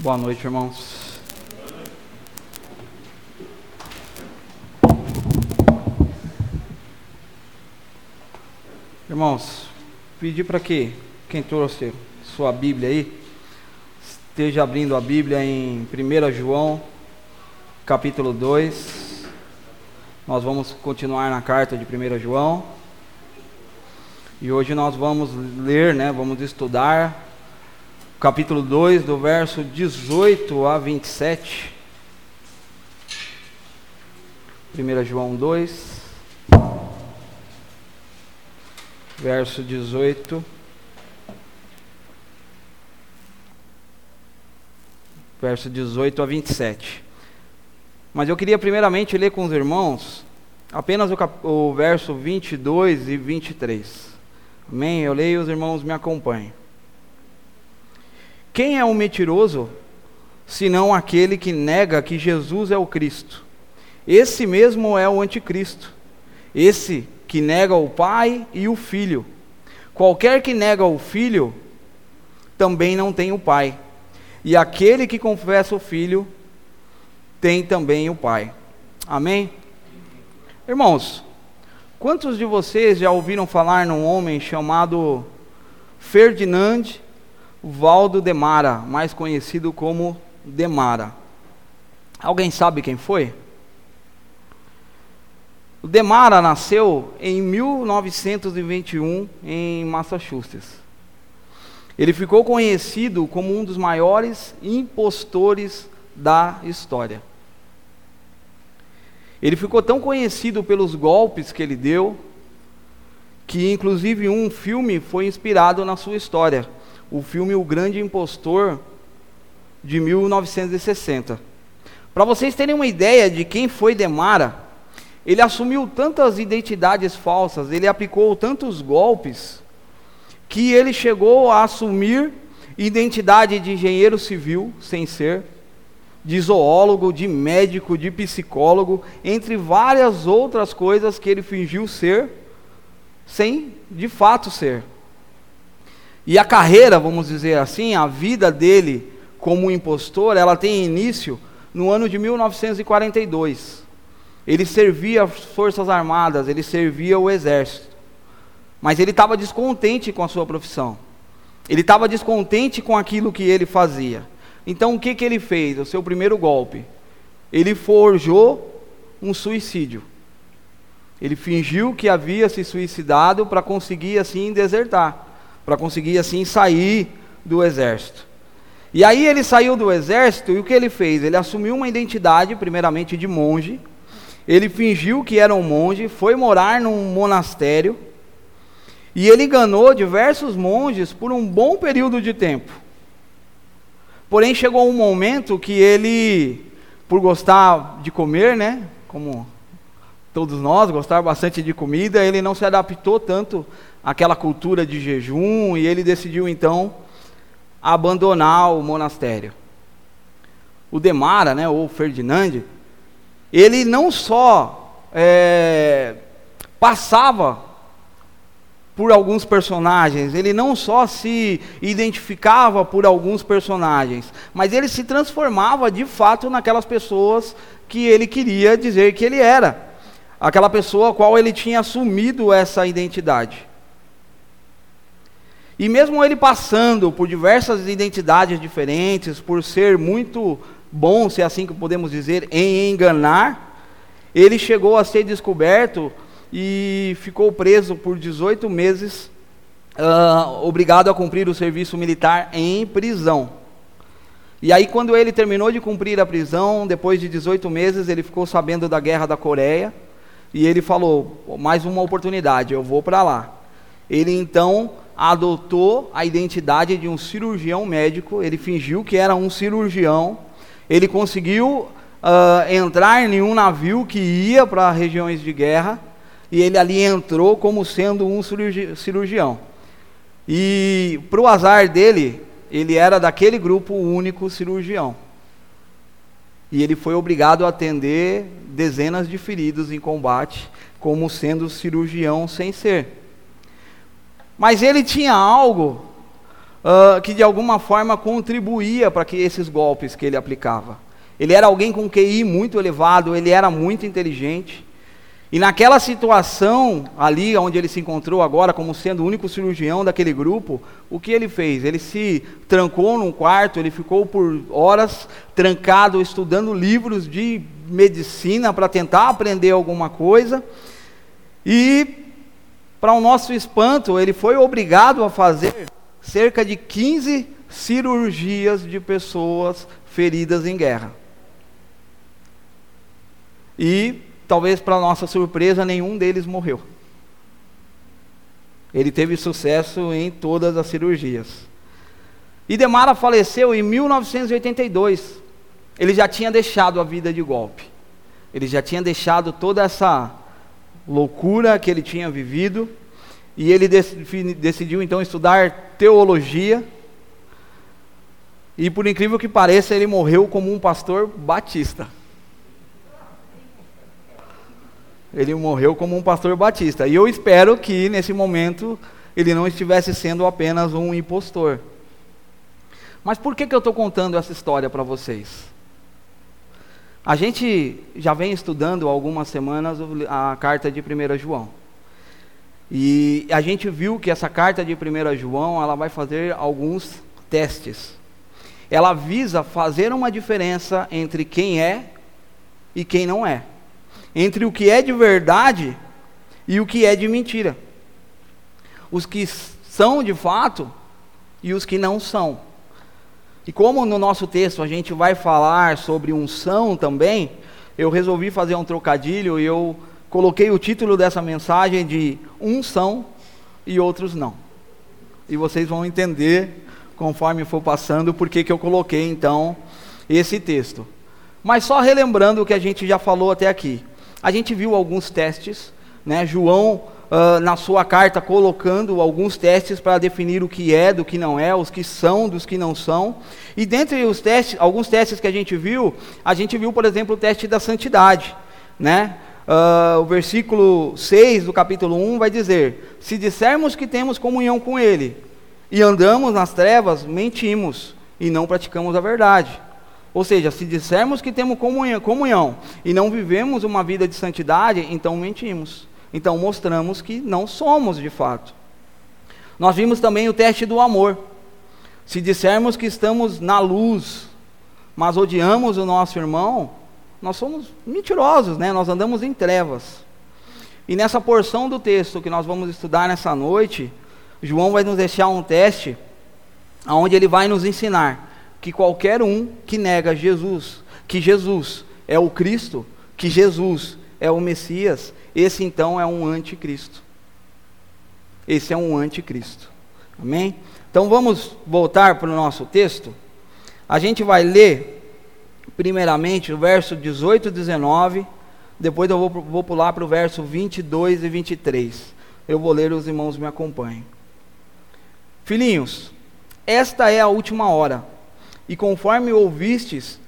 Boa noite, irmãos. Irmãos, pedi para que quem trouxe sua Bíblia aí esteja abrindo a Bíblia em 1 João, capítulo 2. Nós vamos continuar na carta de 1 João. E hoje nós vamos ler, né, vamos estudar capítulo 2, do verso 18 a 27. 1 João 2, verso 18. Verso 18 a 27. Mas eu queria primeiramente ler com os irmãos apenas o, o verso 22 e 23. Amém? Eu leio, os irmãos me acompanhem. Quem é o mentiroso, senão aquele que nega que Jesus é o Cristo? Esse mesmo é o anticristo. Esse que nega o Pai e o Filho. Qualquer que nega o Filho, também não tem o Pai. E aquele que confessa o Filho, tem também o Pai. Amém? Irmãos, quantos de vocês já ouviram falar num homem chamado Ferdinand Valdo Demara, mais conhecido como Demara. Alguém sabe quem foi? O Demara nasceu em 1921 em Massachusetts. Ele ficou conhecido como um dos maiores impostores da história. Ele ficou tão conhecido pelos golpes que ele deu, que inclusive um filme foi inspirado na sua história o filme O Grande Impostor, de 1960. Para vocês terem uma ideia de quem foi Demara, ele assumiu tantas identidades falsas, ele aplicou tantos golpes, que ele chegou a assumir identidade de engenheiro civil, sem ser, de zoólogo, de médico, de psicólogo, entre várias outras coisas que ele fingiu ser, sem de fato ser. E a carreira, vamos dizer assim, a vida dele como impostor, ela tem início no ano de 1942. Ele servia as Forças Armadas, ele servia o Exército. Mas ele estava descontente com a sua profissão. Ele estava descontente com aquilo que ele fazia. Então o que, que ele fez? O seu primeiro golpe. Ele forjou um suicídio. Ele fingiu que havia se suicidado para conseguir assim desertar para conseguir assim sair do exército. E aí ele saiu do exército e o que ele fez? Ele assumiu uma identidade, primeiramente de monge. Ele fingiu que era um monge, foi morar num monastério e ele enganou diversos monges por um bom período de tempo. Porém, chegou um momento que ele, por gostar de comer, né, como todos nós, gostar bastante de comida, ele não se adaptou tanto aquela cultura de jejum e ele decidiu então abandonar o monastério. O Demara, né, ou Ferdinand, ele não só é, passava por alguns personagens, ele não só se identificava por alguns personagens, mas ele se transformava de fato naquelas pessoas que ele queria dizer que ele era, aquela pessoa a qual ele tinha assumido essa identidade. E mesmo ele passando por diversas identidades diferentes, por ser muito bom, se é assim que podemos dizer, em enganar, ele chegou a ser descoberto e ficou preso por 18 meses, uh, obrigado a cumprir o serviço militar em prisão. E aí, quando ele terminou de cumprir a prisão, depois de 18 meses, ele ficou sabendo da guerra da Coreia e ele falou: mais uma oportunidade, eu vou para lá. Ele então adotou a identidade de um cirurgião médico, ele fingiu que era um cirurgião, ele conseguiu uh, entrar em um navio que ia para regiões de guerra, e ele ali entrou como sendo um cirurgi cirurgião. E para o azar dele, ele era daquele grupo único cirurgião. E ele foi obrigado a atender dezenas de feridos em combate, como sendo cirurgião sem ser. Mas ele tinha algo uh, que de alguma forma contribuía para que esses golpes que ele aplicava. Ele era alguém com QI muito elevado, ele era muito inteligente. E naquela situação, ali onde ele se encontrou agora, como sendo o único cirurgião daquele grupo, o que ele fez? Ele se trancou num quarto, ele ficou por horas trancado, estudando livros de medicina para tentar aprender alguma coisa. E, para o nosso espanto, ele foi obrigado a fazer cerca de 15 cirurgias de pessoas feridas em guerra. E talvez para nossa surpresa, nenhum deles morreu. Ele teve sucesso em todas as cirurgias. E Demara faleceu em 1982. Ele já tinha deixado a vida de golpe. Ele já tinha deixado toda essa loucura que ele tinha vivido. E ele decidiu então estudar teologia. E por incrível que pareça, ele morreu como um pastor batista. Ele morreu como um pastor batista. E eu espero que nesse momento ele não estivesse sendo apenas um impostor. Mas por que, que eu estou contando essa história para vocês? A gente já vem estudando algumas semanas a carta de 1 João. E a gente viu que essa carta de 1 João ela vai fazer alguns testes. Ela visa fazer uma diferença entre quem é e quem não é entre o que é de verdade e o que é de mentira. Os que são de fato e os que não são. E como no nosso texto a gente vai falar sobre unção também, eu resolvi fazer um trocadilho e eu coloquei o título dessa mensagem de unção e outros não. E vocês vão entender conforme for passando por que eu coloquei então esse texto. Mas só relembrando o que a gente já falou até aqui. A gente viu alguns testes, né? João, uh, na sua carta, colocando alguns testes para definir o que é do que não é, os que são dos que não são. E dentre os testes, alguns testes que a gente viu, a gente viu, por exemplo, o teste da santidade, né? Uh, o versículo 6 do capítulo 1 vai dizer: Se dissermos que temos comunhão com Ele e andamos nas trevas, mentimos e não praticamos a verdade. Ou seja, se dissermos que temos comunhão, comunhão, e não vivemos uma vida de santidade, então mentimos. Então mostramos que não somos de fato. Nós vimos também o teste do amor. Se dissermos que estamos na luz, mas odiamos o nosso irmão, nós somos mentirosos, né? Nós andamos em trevas. E nessa porção do texto que nós vamos estudar nessa noite, João vai nos deixar um teste onde ele vai nos ensinar que qualquer um que nega Jesus, que Jesus é o Cristo, que Jesus é o Messias, esse então é um anticristo. Esse é um anticristo. Amém? Então vamos voltar para o nosso texto. A gente vai ler, primeiramente, o verso 18 e 19. Depois eu vou, vou pular para o verso 22 e 23. Eu vou ler, os irmãos me acompanhem. Filhinhos, esta é a última hora. E conforme ouvistes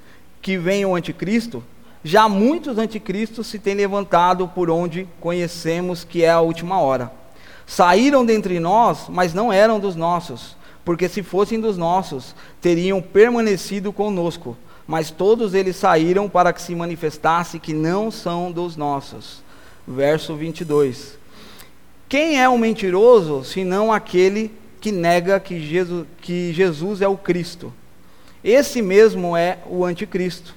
que vem o anticristo, já muitos anticristos se têm levantado por onde conhecemos que é a última hora. Saíram dentre nós, mas não eram dos nossos, porque se fossem dos nossos, teriam permanecido conosco. Mas todos eles saíram para que se manifestasse que não são dos nossos. Verso 22. Quem é o mentiroso, senão aquele que nega que Jesus, que Jesus é o Cristo? Esse mesmo é o anticristo.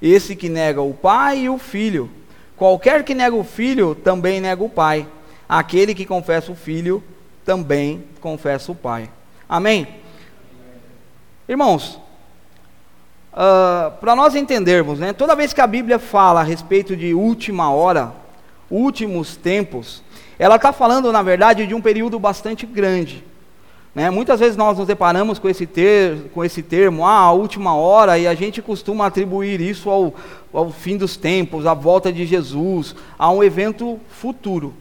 Esse que nega o pai e o filho. Qualquer que nega o filho também nega o pai. Aquele que confessa o filho também confessa o pai. Amém? Irmãos, uh, para nós entendermos, né, toda vez que a Bíblia fala a respeito de última hora, últimos tempos, ela está falando, na verdade, de um período bastante grande. Né? Muitas vezes nós nos deparamos com esse, ter, com esse termo, ah, a última hora, e a gente costuma atribuir isso ao, ao fim dos tempos, à volta de Jesus, a um evento futuro.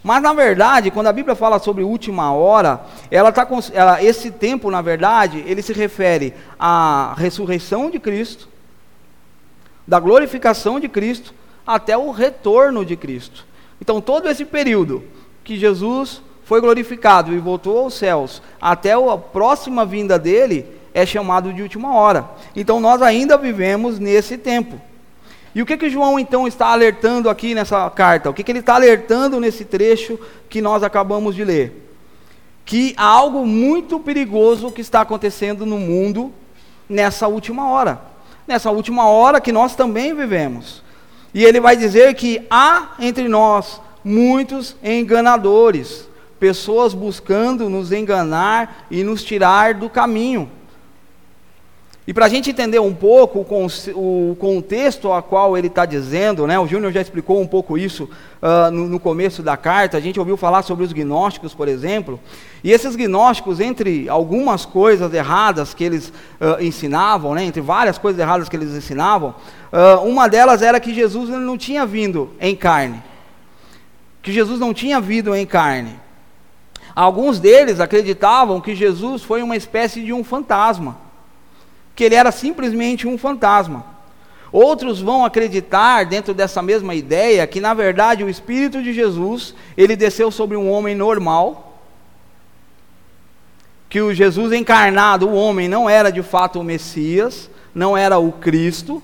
Mas na verdade, quando a Bíblia fala sobre última hora, ela tá, ela, esse tempo, na verdade, ele se refere à ressurreição de Cristo, da glorificação de Cristo, até o retorno de Cristo. Então, todo esse período que Jesus foi glorificado e voltou aos céus, até a próxima vinda dele é chamado de última hora. Então nós ainda vivemos nesse tempo. E o que que João então está alertando aqui nessa carta? O que que ele está alertando nesse trecho que nós acabamos de ler? Que há algo muito perigoso que está acontecendo no mundo nessa última hora. Nessa última hora que nós também vivemos. E ele vai dizer que há entre nós muitos enganadores, pessoas buscando nos enganar e nos tirar do caminho. E para a gente entender um pouco o, contexto a qual ele está dizendo, né, o Júnior já explicou um pouco isso uh, no, no, começo da carta, a gente ouviu falar sobre os gnósticos, por exemplo, e esses gnósticos, entre algumas coisas erradas que eles uh, ensinavam, né, entre várias coisas erradas que eles ensinavam, uh, uma delas era que Jesus não tinha vindo em carne, que Jesus não tinha vindo em carne. Alguns deles acreditavam que Jesus foi uma espécie de um fantasma que ele era simplesmente um fantasma. Outros vão acreditar dentro dessa mesma ideia que na verdade o espírito de Jesus, ele desceu sobre um homem normal, que o Jesus encarnado, o homem não era de fato o Messias, não era o Cristo,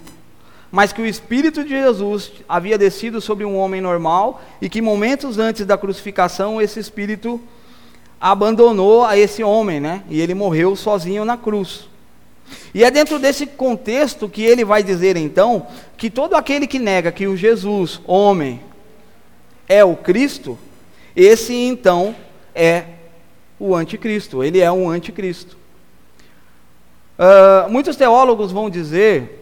mas que o espírito de Jesus havia descido sobre um homem normal e que momentos antes da crucificação esse espírito abandonou a esse homem, né? E ele morreu sozinho na cruz. E é dentro desse contexto que ele vai dizer então que todo aquele que nega que o Jesus, homem, é o Cristo, esse então é o anticristo, ele é um anticristo. Uh, muitos teólogos vão dizer,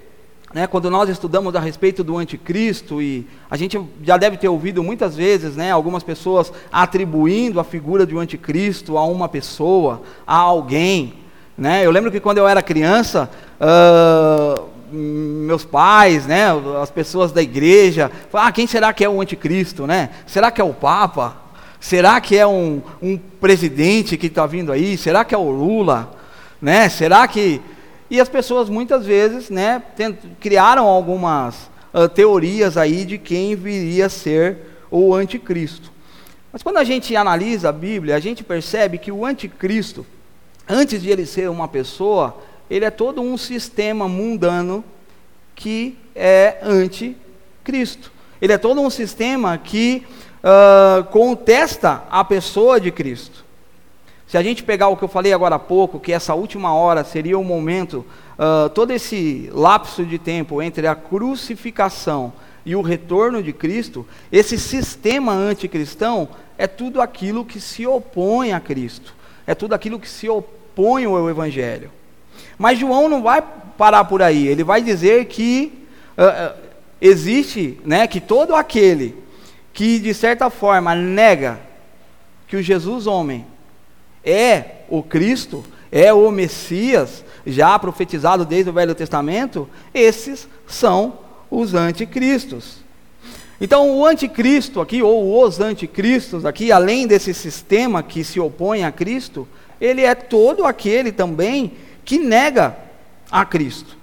né, quando nós estudamos a respeito do anticristo, e a gente já deve ter ouvido muitas vezes né, algumas pessoas atribuindo a figura um anticristo a uma pessoa, a alguém. Né? Eu lembro que quando eu era criança, uh, meus pais, né, as pessoas da igreja, falavam, ah, quem será que é o anticristo? Né? Será que é o Papa? Será que é um, um presidente que está vindo aí? Será que é o Lula? Né? Será que. E as pessoas muitas vezes né, criaram algumas uh, teorias aí de quem viria a ser o anticristo. Mas quando a gente analisa a Bíblia, a gente percebe que o anticristo antes de ele ser uma pessoa, ele é todo um sistema mundano que é anticristo. Ele é todo um sistema que uh, contesta a pessoa de Cristo. Se a gente pegar o que eu falei agora há pouco, que essa última hora seria o momento, uh, todo esse lapso de tempo entre a crucificação e o retorno de Cristo, esse sistema anticristão é tudo aquilo que se opõe a Cristo, é tudo aquilo que se opõe ao Evangelho. Mas João não vai parar por aí, ele vai dizer que uh, existe, né, que todo aquele que de certa forma nega que o Jesus homem é o Cristo, é o Messias, já profetizado desde o Velho Testamento, esses são os anticristos. Então, o anticristo aqui, ou os anticristos aqui, além desse sistema que se opõe a Cristo, ele é todo aquele também que nega a Cristo.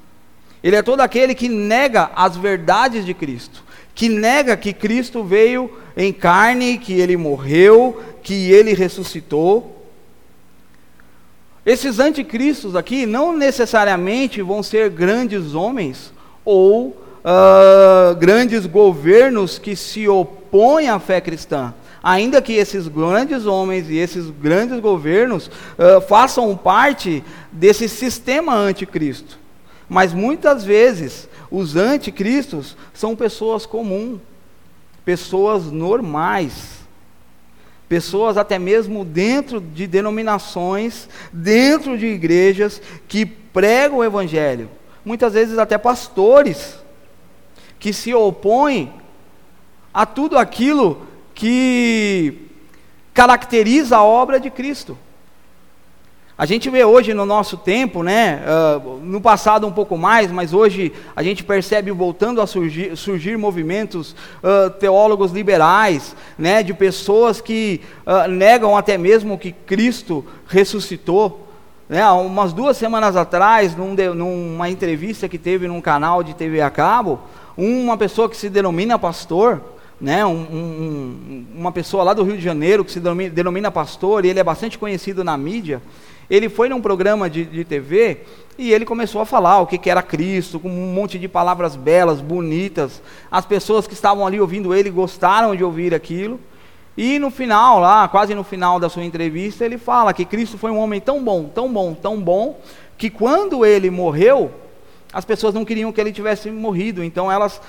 Ele é todo aquele que nega as verdades de Cristo, que nega que Cristo veio em carne, que ele morreu, que ele ressuscitou. Esses anticristos aqui não necessariamente vão ser grandes homens ou uh, grandes governos que se opõem à fé cristã ainda que esses grandes homens e esses grandes governos uh, façam parte desse sistema anticristo. Mas muitas vezes os anticristos são pessoas comuns, pessoas normais, pessoas até mesmo dentro de denominações, dentro de igrejas que pregam o evangelho, muitas vezes até pastores que se opõem a tudo aquilo que caracteriza a obra de Cristo. A gente vê hoje no nosso tempo, né, uh, no passado um pouco mais, mas hoje a gente percebe voltando a surgir, surgir movimentos uh, teólogos liberais, né, de pessoas que uh, negam até mesmo que Cristo ressuscitou. Né, umas duas semanas atrás, num de, numa entrevista que teve num canal de TV a cabo, uma pessoa que se denomina pastor, né, um, um, uma pessoa lá do Rio de Janeiro que se denomina, denomina pastor, e ele é bastante conhecido na mídia, ele foi num programa de, de TV e ele começou a falar o que, que, era Cristo, com um monte de palavras belas, bonitas. As pessoas que estavam ali ouvindo ele gostaram de ouvir aquilo. E no final, lá, quase no final da sua entrevista, ele fala que Cristo foi um homem tão bom, tão bom, tão bom, que quando ele morreu, as pessoas não queriam que ele tivesse morrido. Então elas,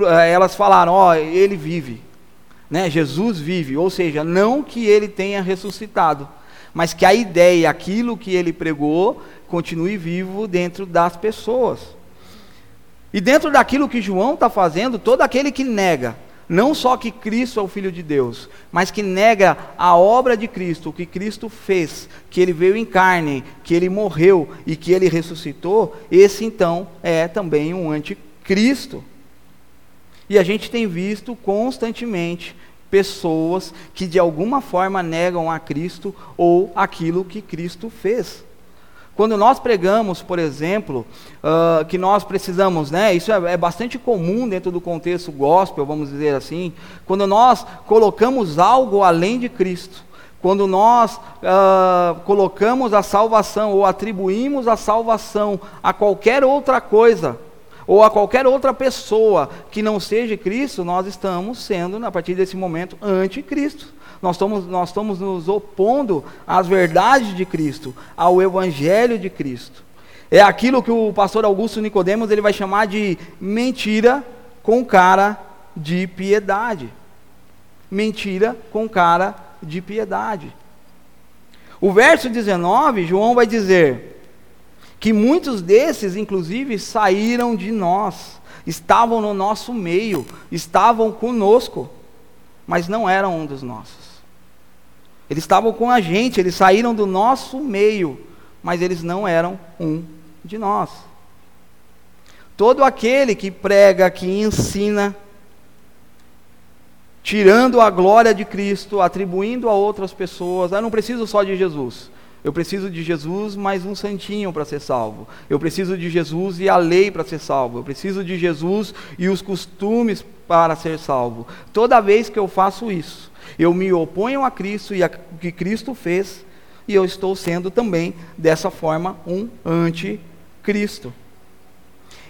eh, elas falaram: Ó, oh, ele vive, né? Jesus vive. Ou seja, não que ele tenha ressuscitado, mas que a ideia, aquilo que ele pregou, continue vivo dentro das pessoas. E dentro daquilo que João está fazendo, todo aquele que nega, não só que Cristo é o Filho de Deus, mas que nega a obra de Cristo, o que Cristo fez, que ele veio em carne, que ele morreu e que ele ressuscitou, esse então é também um anticristo. E a gente tem visto constantemente pessoas que de alguma forma negam a Cristo ou aquilo que Cristo fez. Quando nós pregamos, por exemplo, uh, que nós precisamos, né, isso é, é, bastante comum dentro do contexto gospel, vamos dizer assim, quando nós colocamos algo além de Cristo, quando nós uh, colocamos a salvação ou atribuímos a salvação a qualquer outra coisa, ou a qualquer outra pessoa que não seja Cristo, nós estamos sendo, a partir desse momento, anticristo. Nós estamos, nós estamos nos opondo às verdades de Cristo, ao Evangelho de Cristo. É aquilo que o pastor Augusto Nicodemos ele vai chamar de mentira com cara de piedade. Mentira com cara de piedade. O verso 19, João vai dizer: que muitos desses, inclusive, saíram de nós, estavam no nosso meio, estavam conosco, mas não eram um dos nossos. Eles estavam com a gente, eles saíram do nosso meio, mas eles não eram um de nós. Todo aquele que prega, que ensina, tirando a glória de Cristo, atribuindo a outras pessoas, eu não preciso só de Jesus. Eu preciso de Jesus mais um santinho para ser salvo. Eu preciso de Jesus e a lei para ser salvo. Eu preciso de Jesus e os costumes para ser salvo. Toda vez que eu faço isso, eu me oponho a Cristo e a que Cristo fez, e eu estou sendo também, dessa forma, um anticristo.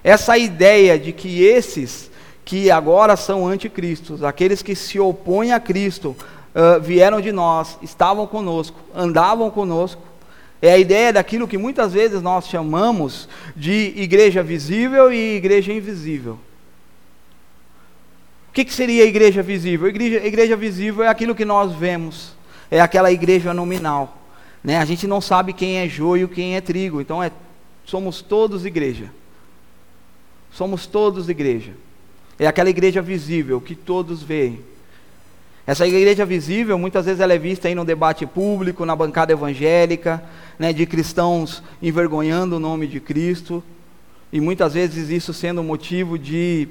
Essa ideia de que esses que agora são anticristos, aqueles que se opõem a Cristo, uh, vieram de nós, estavam conosco, andavam conosco. É a ideia daquilo que muitas vezes nós chamamos de igreja visível e igreja invisível. O que, que seria a igreja visível? Igreja, igreja visível é aquilo que nós vemos, é aquela igreja nominal. Né? A gente não sabe quem é joio, quem é trigo, então é, somos todos igreja. Somos todos igreja. É aquela igreja visível que todos veem. Essa igreja visível, muitas vezes ela é vista aí no debate público, na bancada evangélica, né, de cristãos envergonhando o nome de Cristo, e muitas vezes isso sendo motivo de,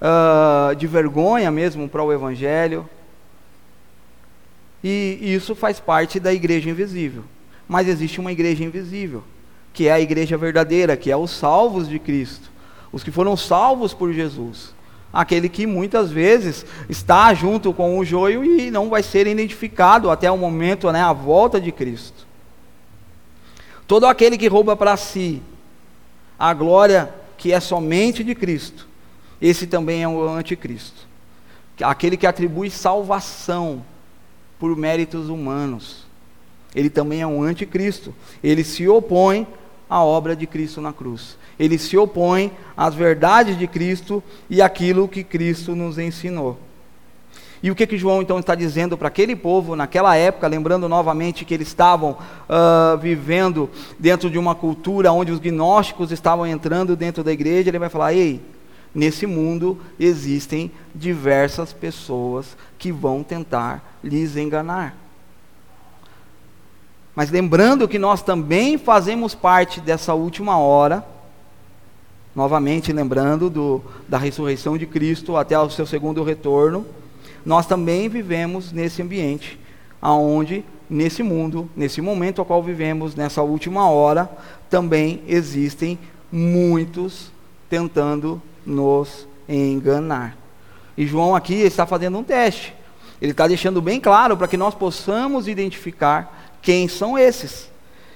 uh, de vergonha mesmo para o evangelho. E isso faz parte da igreja invisível. Mas existe uma igreja invisível, que é a igreja verdadeira, que é os salvos de Cristo, os que foram salvos por Jesus aquele que muitas vezes está junto com o joio e não vai ser identificado até o momento, né, a volta de Cristo. Todo aquele que rouba para si a glória que é somente de Cristo, esse também é o anticristo. Aquele que atribui salvação por méritos humanos, ele também é um anticristo. Ele se opõe à obra de Cristo na cruz ele se opõe às verdades de Cristo e àquilo que Cristo nos ensinou. E o que, que João então está dizendo para aquele povo naquela época, lembrando novamente que eles estavam uh, vivendo dentro de uma cultura onde os gnósticos estavam entrando dentro da igreja, ele vai falar: ei, nesse mundo existem diversas pessoas que vão tentar lhes enganar. Mas lembrando que nós também fazemos parte dessa última hora, novamente lembrando do, da ressurreição de Cristo até o seu segundo retorno, nós também vivemos nesse ambiente, aonde nesse mundo, nesse momento ao qual vivemos, nessa última hora, também existem muitos tentando nos enganar. E João aqui está fazendo um teste. Ele está deixando bem claro para que nós possamos identificar quem são esses.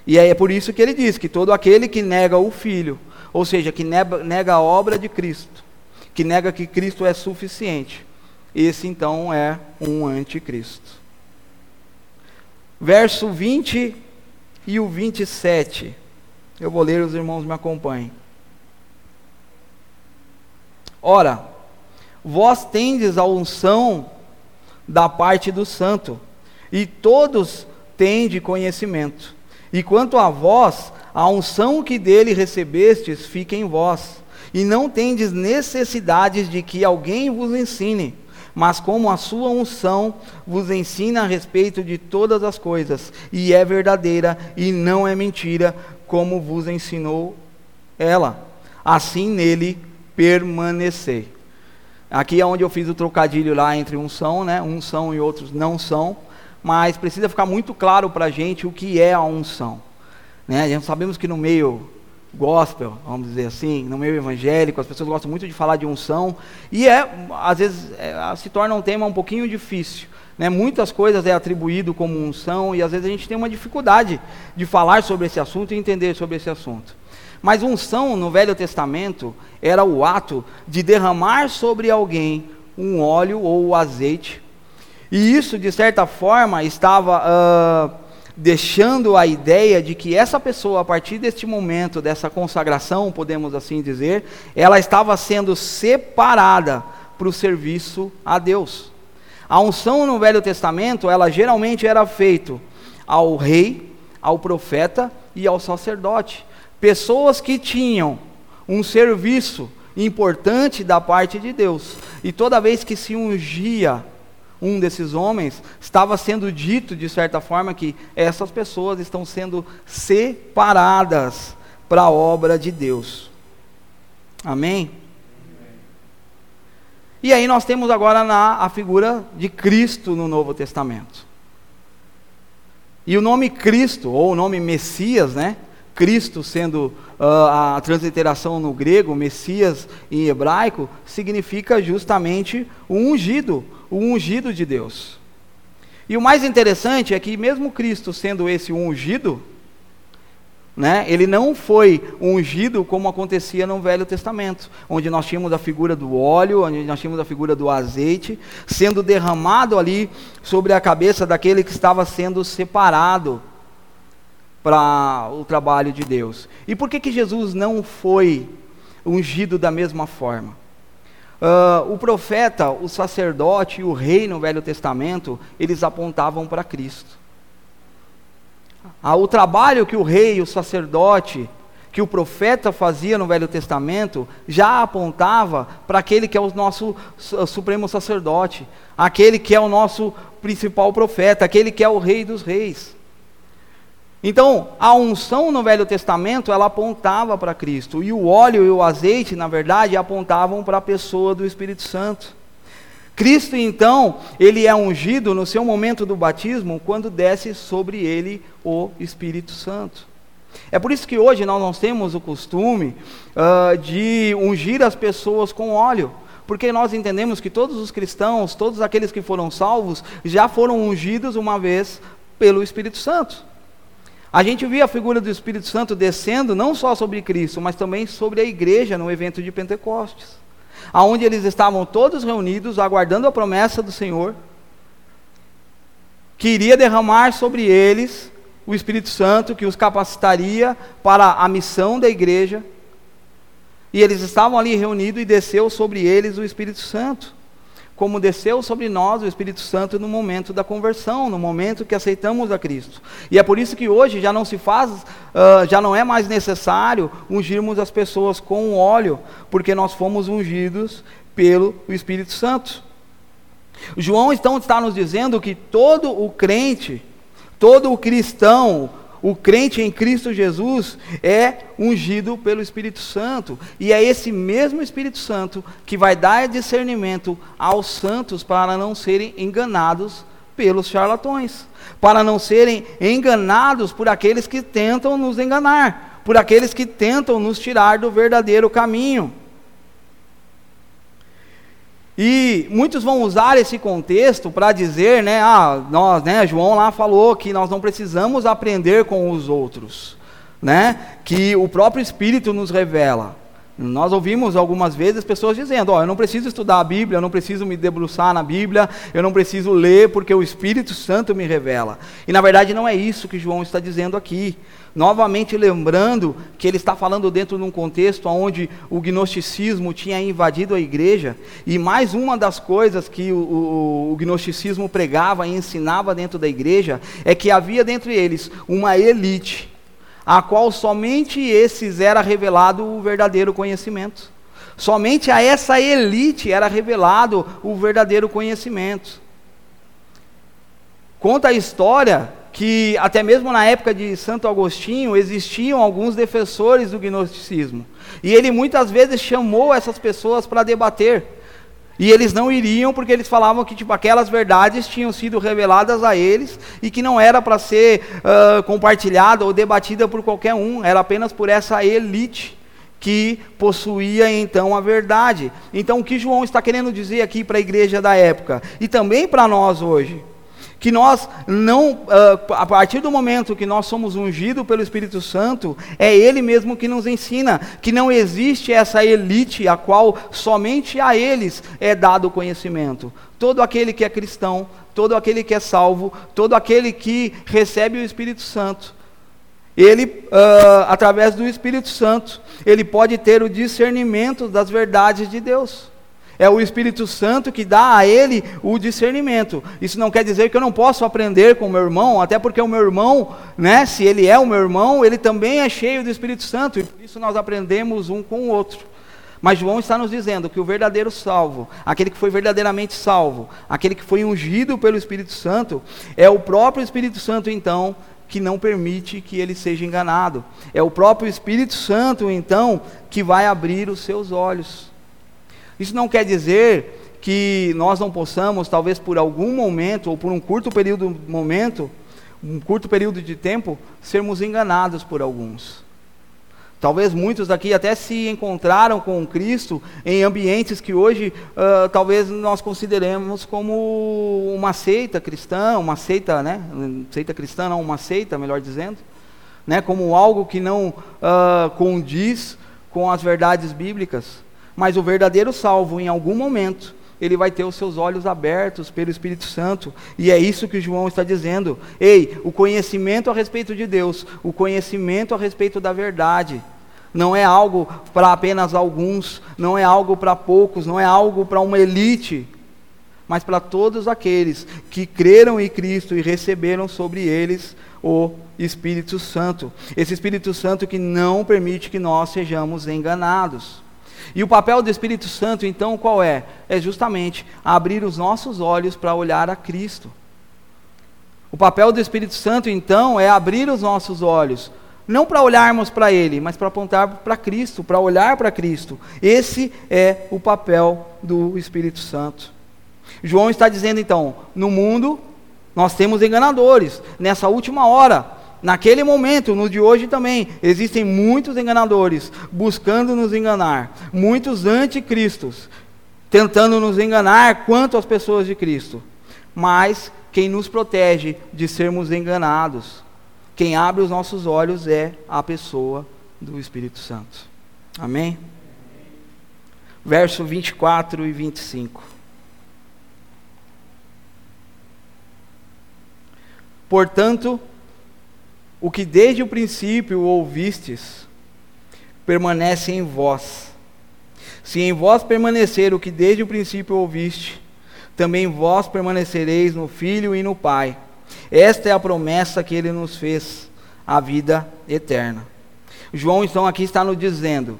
E aí é por isso que ele diz que todo aquele que nega o Filho, ou seja, que nega a obra de Cristo, que nega que Cristo é suficiente, esse então é um anticristo. Verso 20 e o 27. Eu vou ler, os irmãos me acompanhem. Ora, vós tendes a unção da parte do santo, e todos têm de conhecimento. E quanto a vós, a unção que dele recebestes fica em vós, e não tendes necessidades de que alguém vos ensine, mas como a sua unção vos ensina a respeito de todas as coisas, e é verdadeira e não é mentira, como vos ensinou ela. Assim nele permanecei. Aqui é onde eu fiz o trocadilho lá entre unção, né? Unção e outros não são, mas precisa ficar muito claro para a gente o que é a unção. Né? Sabemos que no meio gospel, vamos dizer assim, no meio evangélico, as pessoas gostam muito de falar de unção, e é, às vezes, é, se torna um tema um pouquinho difícil. Né? Muitas coisas é atribuído como unção, e às vezes a gente tem uma dificuldade de falar sobre esse assunto e entender sobre esse assunto. Mas unção no Velho Testamento era o ato de derramar sobre alguém um óleo ou azeite. E isso, de certa forma, estava uh, deixando a ideia de que essa pessoa, a partir deste momento, dessa consagração, podemos assim dizer, ela estava sendo separada para o serviço a Deus. A unção no Velho Testamento, ela geralmente era feita ao rei, ao profeta e ao sacerdote. Pessoas que tinham um serviço importante da parte de Deus. E toda vez que se ungia um desses homens, estava sendo dito, de certa forma, que essas pessoas estão sendo separadas para a obra de Deus. Amém? E aí nós temos agora na, a figura de Cristo no Novo Testamento. E o nome Cristo, ou o nome Messias, né? Cristo sendo uh, a transliteração no grego, Messias em hebraico, significa justamente o ungido, o ungido de Deus. E o mais interessante é que, mesmo Cristo sendo esse ungido, né, ele não foi ungido como acontecia no Velho Testamento, onde nós tínhamos a figura do óleo, onde nós tínhamos a figura do azeite, sendo derramado ali sobre a cabeça daquele que estava sendo separado para o trabalho de Deus. E por que, que Jesus não foi ungido da mesma forma? Uh, o profeta, o sacerdote e o rei no Velho Testamento, eles apontavam para Cristo. Ah, o trabalho que o rei, o sacerdote, que o profeta fazia no Velho Testamento, já apontava para aquele que é o nosso supremo sacerdote, aquele que é o nosso principal profeta, aquele que é o rei dos reis. Então, a unção no Velho Testamento, ela apontava para Cristo, e o óleo e o azeite, na verdade, apontavam para a pessoa do Espírito Santo. Cristo, então, ele é ungido no seu momento do batismo, quando desce sobre ele o Espírito Santo. É por isso que hoje nós não temos o costume uh, de ungir as pessoas com óleo, porque nós entendemos que todos os cristãos, todos aqueles que foram salvos, já foram ungidos uma vez pelo Espírito Santo. A gente via a figura do Espírito Santo descendo não só sobre Cristo, mas também sobre a igreja no evento de Pentecostes, aonde eles estavam todos reunidos aguardando a promessa do Senhor, que iria derramar sobre eles o Espírito Santo que os capacitaria para a missão da igreja. E eles estavam ali reunidos e desceu sobre eles o Espírito Santo como desceu sobre nós o Espírito Santo no momento da conversão, no momento que aceitamos a Cristo. E é por isso que hoje já não se faz, uh, já não é mais necessário ungirmos as pessoas com óleo, porque nós fomos ungidos pelo Espírito Santo. João então está nos dizendo que todo o crente, todo o cristão, o crente em Cristo Jesus é ungido pelo Espírito Santo. E é esse mesmo Espírito Santo que vai dar discernimento aos santos para não serem enganados pelos charlatões, para não serem enganados por aqueles que tentam nos enganar, por aqueles que tentam nos tirar do verdadeiro caminho. E muitos vão usar esse contexto para dizer, né, ah, nós, né, João lá falou que nós não precisamos aprender com os outros, né, que o próprio Espírito nos revela. Nós ouvimos algumas vezes pessoas dizendo: Ó, oh, eu não preciso estudar a Bíblia, eu não preciso me debruçar na Bíblia, eu não preciso ler porque o Espírito Santo me revela. E na verdade não é isso que João está dizendo aqui. Novamente lembrando que ele está falando dentro de um contexto onde o gnosticismo tinha invadido a igreja, e mais uma das coisas que o, o, o gnosticismo pregava e ensinava dentro da igreja é que havia dentre eles uma elite a qual somente esses era revelado o verdadeiro conhecimento. Somente a essa elite era revelado o verdadeiro conhecimento. Conta a história que até mesmo na época de Santo Agostinho existiam alguns defensores do gnosticismo. E ele muitas vezes chamou essas pessoas para debater. E eles não iriam porque eles falavam que tipo, aquelas verdades tinham sido reveladas a eles e que não era para ser uh, compartilhada ou debatida por qualquer um, era apenas por essa elite que possuía então a verdade. Então o que João está querendo dizer aqui para a igreja da época e também para nós hoje? Que nós não, uh, a partir do momento que nós somos ungidos pelo Espírito Santo, é Ele mesmo que nos ensina que não existe essa elite a qual somente a eles é dado o conhecimento. Todo aquele que é cristão, todo aquele que é salvo, todo aquele que recebe o Espírito Santo, ele, uh, através do Espírito Santo, ele pode ter o discernimento das verdades de Deus. É o Espírito Santo que dá a ele o discernimento. Isso não quer dizer que eu não posso aprender com o meu irmão, até porque o meu irmão, né, se ele é o meu irmão, ele também é cheio do Espírito Santo, e por isso nós aprendemos um com o outro. Mas João está nos dizendo que o verdadeiro salvo, aquele que foi verdadeiramente salvo, aquele que foi ungido pelo Espírito Santo, é o próprio Espírito Santo, então, que não permite que ele seja enganado. É o próprio Espírito Santo, então, que vai abrir os seus olhos. Isso não quer dizer que nós não possamos, talvez por algum momento, ou por um curto período momento, um curto período de tempo, sermos enganados por alguns. Talvez muitos daqui até se encontraram com Cristo em ambientes que hoje uh, talvez nós consideremos como uma seita cristã, uma seita, né? Seita cristã, não, uma seita, melhor dizendo, né? Como algo que não uh, condiz com as verdades bíblicas. Mas o verdadeiro salvo, em algum momento, ele vai ter os seus olhos abertos pelo Espírito Santo. E é isso que João está dizendo. Ei, o conhecimento a respeito de Deus, o conhecimento a respeito da verdade, não é algo para apenas alguns, não é algo para poucos, não é algo para uma elite, mas para todos aqueles que creram em Cristo e receberam sobre eles o Espírito Santo. Esse Espírito Santo que não permite que nós sejamos enganados. E o papel do Espírito Santo, então, qual é? É justamente abrir os nossos olhos para olhar a Cristo. O papel do Espírito Santo, então, é abrir os nossos olhos, não para olharmos para Ele, mas para apontar para Cristo, para olhar para Cristo. Esse é o papel do Espírito Santo. João está dizendo, então, no mundo nós temos enganadores, nessa última hora Naquele momento, no de hoje também, existem muitos enganadores buscando nos enganar, muitos anticristos tentando nos enganar quanto às pessoas de Cristo. Mas quem nos protege de sermos enganados, quem abre os nossos olhos é a pessoa do Espírito Santo. Amém? Verso 24 e 25. Portanto, o que desde o princípio ouvistes, permanece em vós. Se em vós permanecer o que desde o princípio ouviste, também vós permanecereis no Filho e no Pai. Esta é a promessa que ele nos fez, a vida eterna. João, então, aqui está nos dizendo,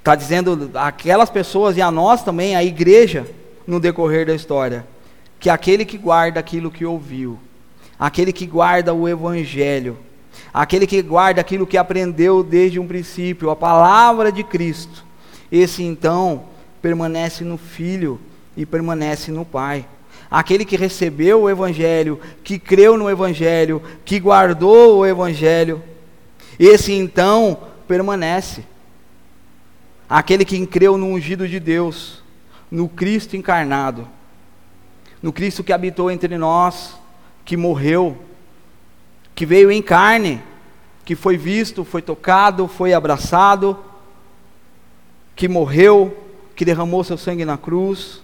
está dizendo aquelas pessoas e a nós também, a igreja, no decorrer da história, que aquele que guarda aquilo que ouviu, aquele que guarda o Evangelho, aquele que guarda aquilo que aprendeu desde um princípio, a palavra de Cristo, esse então permanece no Filho e permanece no Pai. Aquele que recebeu o Evangelho, que creu no Evangelho, que guardou o Evangelho, esse então permanece. Aquele que creu no ungido de Deus, no Cristo encarnado, no Cristo que habitou entre nós, que morreu, que veio em carne, que foi visto, foi tocado, foi abraçado, que morreu, que derramou seu sangue na cruz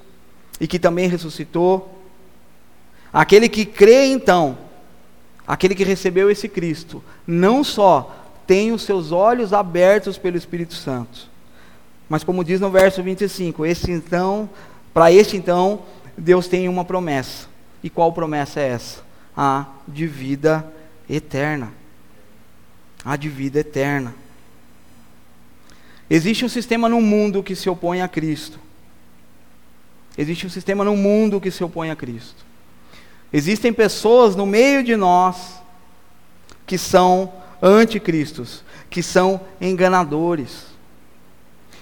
e que também ressuscitou. Aquele que crê então, aquele que recebeu esse Cristo, não só tem os seus olhos abertos pelo Espírito Santo, mas como diz no verso 25, esse então, para este então, Deus tem uma promessa. E qual promessa é essa? A de vida eterna. A de vida eterna. Existe um sistema no mundo que se opõe a Cristo. Existe um sistema no mundo que se opõe a Cristo. Existem pessoas no meio de nós que são anticristos, que são enganadores.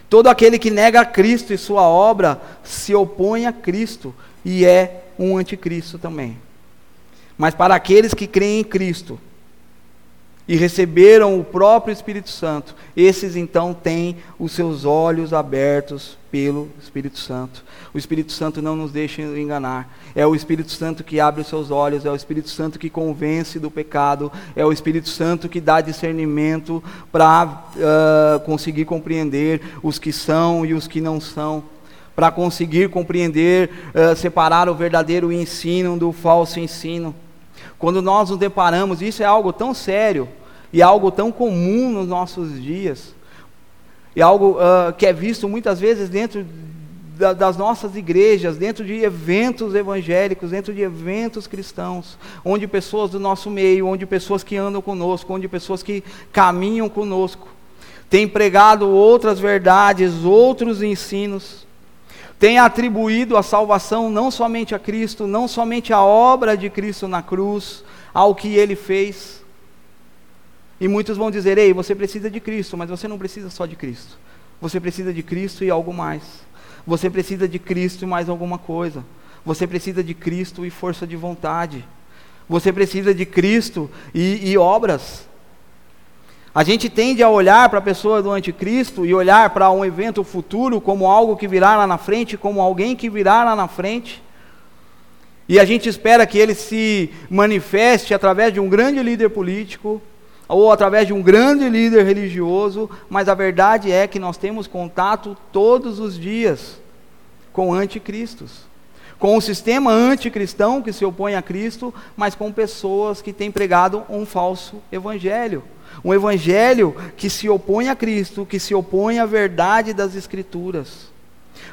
Todo aquele que nega Cristo e sua obra se opõe a Cristo e é um anticristo também. Mas para aqueles que creem em Cristo, e receberam o próprio Espírito Santo, esses então têm os seus olhos abertos pelo Espírito Santo. O Espírito Santo não nos deixa enganar. É o Espírito Santo que abre os seus olhos, é o Espírito Santo que convence do pecado, é o Espírito Santo que dá discernimento para uh, conseguir compreender os que são e os que não são para conseguir compreender, uh, separar o verdadeiro ensino do falso ensino. Quando nós nos deparamos, isso é algo tão sério e algo tão comum nos nossos dias, e algo uh, que é visto muitas vezes dentro da, das nossas igrejas, dentro de eventos evangélicos, dentro de eventos cristãos, onde pessoas do nosso meio, onde pessoas que andam conosco, onde pessoas que caminham conosco, têm pregado outras verdades, outros ensinos, tem atribuído a salvação não somente a Cristo, não somente a obra de Cristo na cruz, ao que ele fez. E muitos vão dizer: ei, você precisa de Cristo, mas você não precisa só de Cristo. Você precisa de Cristo e algo mais. Você precisa de Cristo e mais alguma coisa. Você precisa de Cristo e força de vontade. Você precisa de Cristo e, e obras. A gente tende a olhar para a pessoa do anticristo e olhar para um evento futuro como algo que virá lá na frente, como alguém que virá lá na frente. E a gente espera que ele se manifeste através de um grande líder político ou através de um grande líder religioso, mas a verdade é que nós temos contato todos os dias com anticristos com o sistema anticristão que se opõe a Cristo, mas com pessoas que têm pregado um falso evangelho. Um evangelho que se opõe a Cristo, que se opõe à verdade das Escrituras.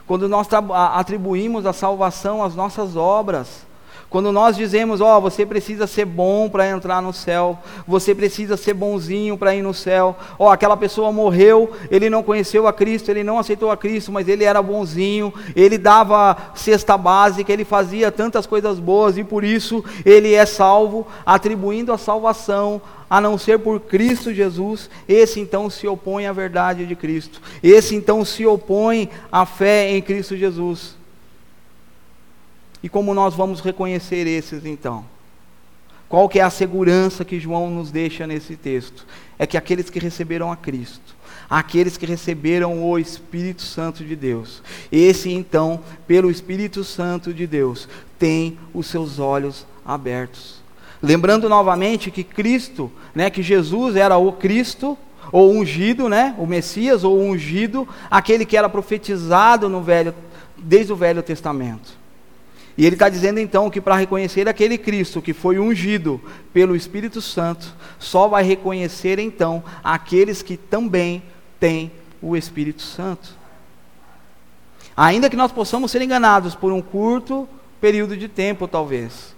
Quando nós atribuímos a salvação às nossas obras, quando nós dizemos, ó, oh, você precisa ser bom para entrar no céu, você precisa ser bonzinho para ir no céu, ó, oh, aquela pessoa morreu, ele não conheceu a Cristo, ele não aceitou a Cristo, mas ele era bonzinho, ele dava cesta básica, ele fazia tantas coisas boas e por isso ele é salvo, atribuindo a salvação a não ser por Cristo Jesus, esse então se opõe à verdade de Cristo, esse então se opõe à fé em Cristo Jesus. E como nós vamos reconhecer esses então? Qual que é a segurança que João nos deixa nesse texto? É que aqueles que receberam a Cristo, aqueles que receberam o Espírito Santo de Deus, esse então, pelo Espírito Santo de Deus, tem os seus olhos abertos. Lembrando novamente que Cristo, né, que Jesus era o Cristo, ou ungido, né, o Messias, ou ungido, aquele que era profetizado no velho, desde o Velho Testamento. E ele está dizendo então que para reconhecer aquele Cristo que foi ungido pelo Espírito Santo, só vai reconhecer então aqueles que também têm o Espírito Santo. Ainda que nós possamos ser enganados por um curto período de tempo, talvez,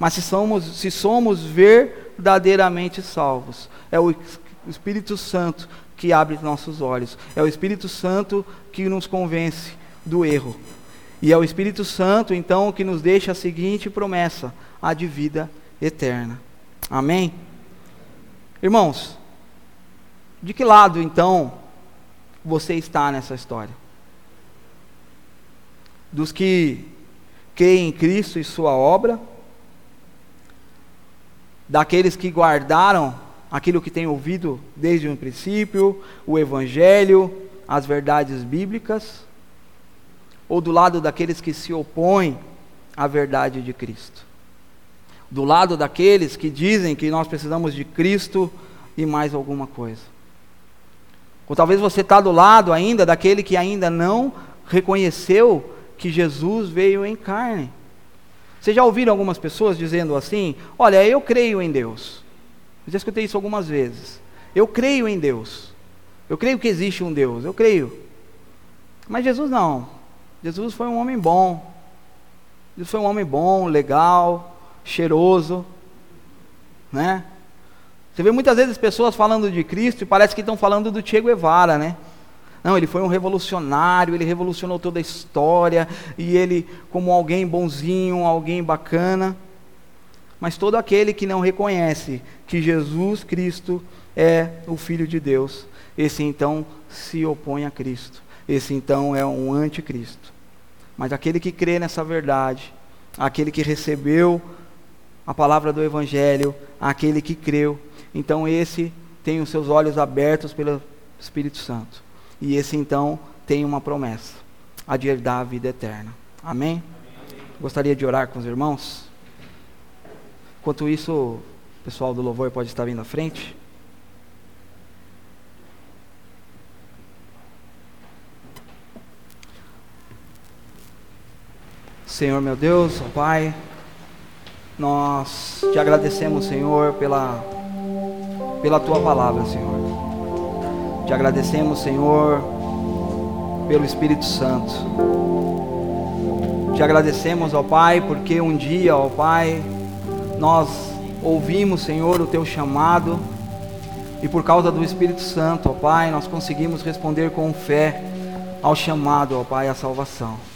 mas se somos, se somos verdadeiramente salvos, é o Espírito Santo que abre nossos olhos, é o Espírito Santo que nos convence do erro. E é o Espírito Santo, então, que nos deixa a seguinte promessa: a de vida eterna. Amém? Irmãos, de que lado, então, você está nessa história? Dos que creem em Cristo e Sua obra? Daqueles que guardaram aquilo que têm ouvido desde o princípio, o Evangelho, as verdades bíblicas? ou do lado daqueles que se opõem à verdade de Cristo? Do lado daqueles que dizem que nós precisamos de Cristo e mais alguma coisa? Ou talvez você está do lado ainda daquele que ainda não reconheceu que Jesus veio em carne. Vocês já ouviram algumas pessoas dizendo assim: Olha, eu creio em Deus. Eu já escutei isso algumas vezes. Eu creio em Deus. Eu creio que existe um Deus. Eu creio. Mas Jesus não. Jesus foi um homem bom. Jesus foi um homem bom, legal, cheiroso, né? Você vê muitas vezes pessoas falando de Cristo e parece que estão falando do Che Guevara, né? Não, ele foi um revolucionário, ele revolucionou toda a história, e ele, como alguém bonzinho, alguém bacana. Mas todo aquele que não reconhece que Jesus Cristo é o Filho de Deus, esse então se opõe a Cristo. Esse então é um anticristo. Mas aquele que crê nessa verdade, aquele que recebeu a palavra do Evangelho, aquele que creu, então esse tem os seus olhos abertos pelo Espírito Santo. E esse então tem uma promessa: a de herdar a vida eterna. Amém? Gostaria de orar com os irmãos? Enquanto isso, o pessoal do louvor pode estar vindo à frente. Senhor meu Deus, oh Pai, nós te agradecemos, Senhor, pela, pela tua palavra, Senhor. Te agradecemos, Senhor, pelo Espírito Santo. Te agradecemos, ó Pai, porque um dia, ó Pai, nós ouvimos, Senhor, o teu chamado e por causa do Espírito Santo, ó Pai, nós conseguimos responder com fé ao chamado, ó Pai, à salvação.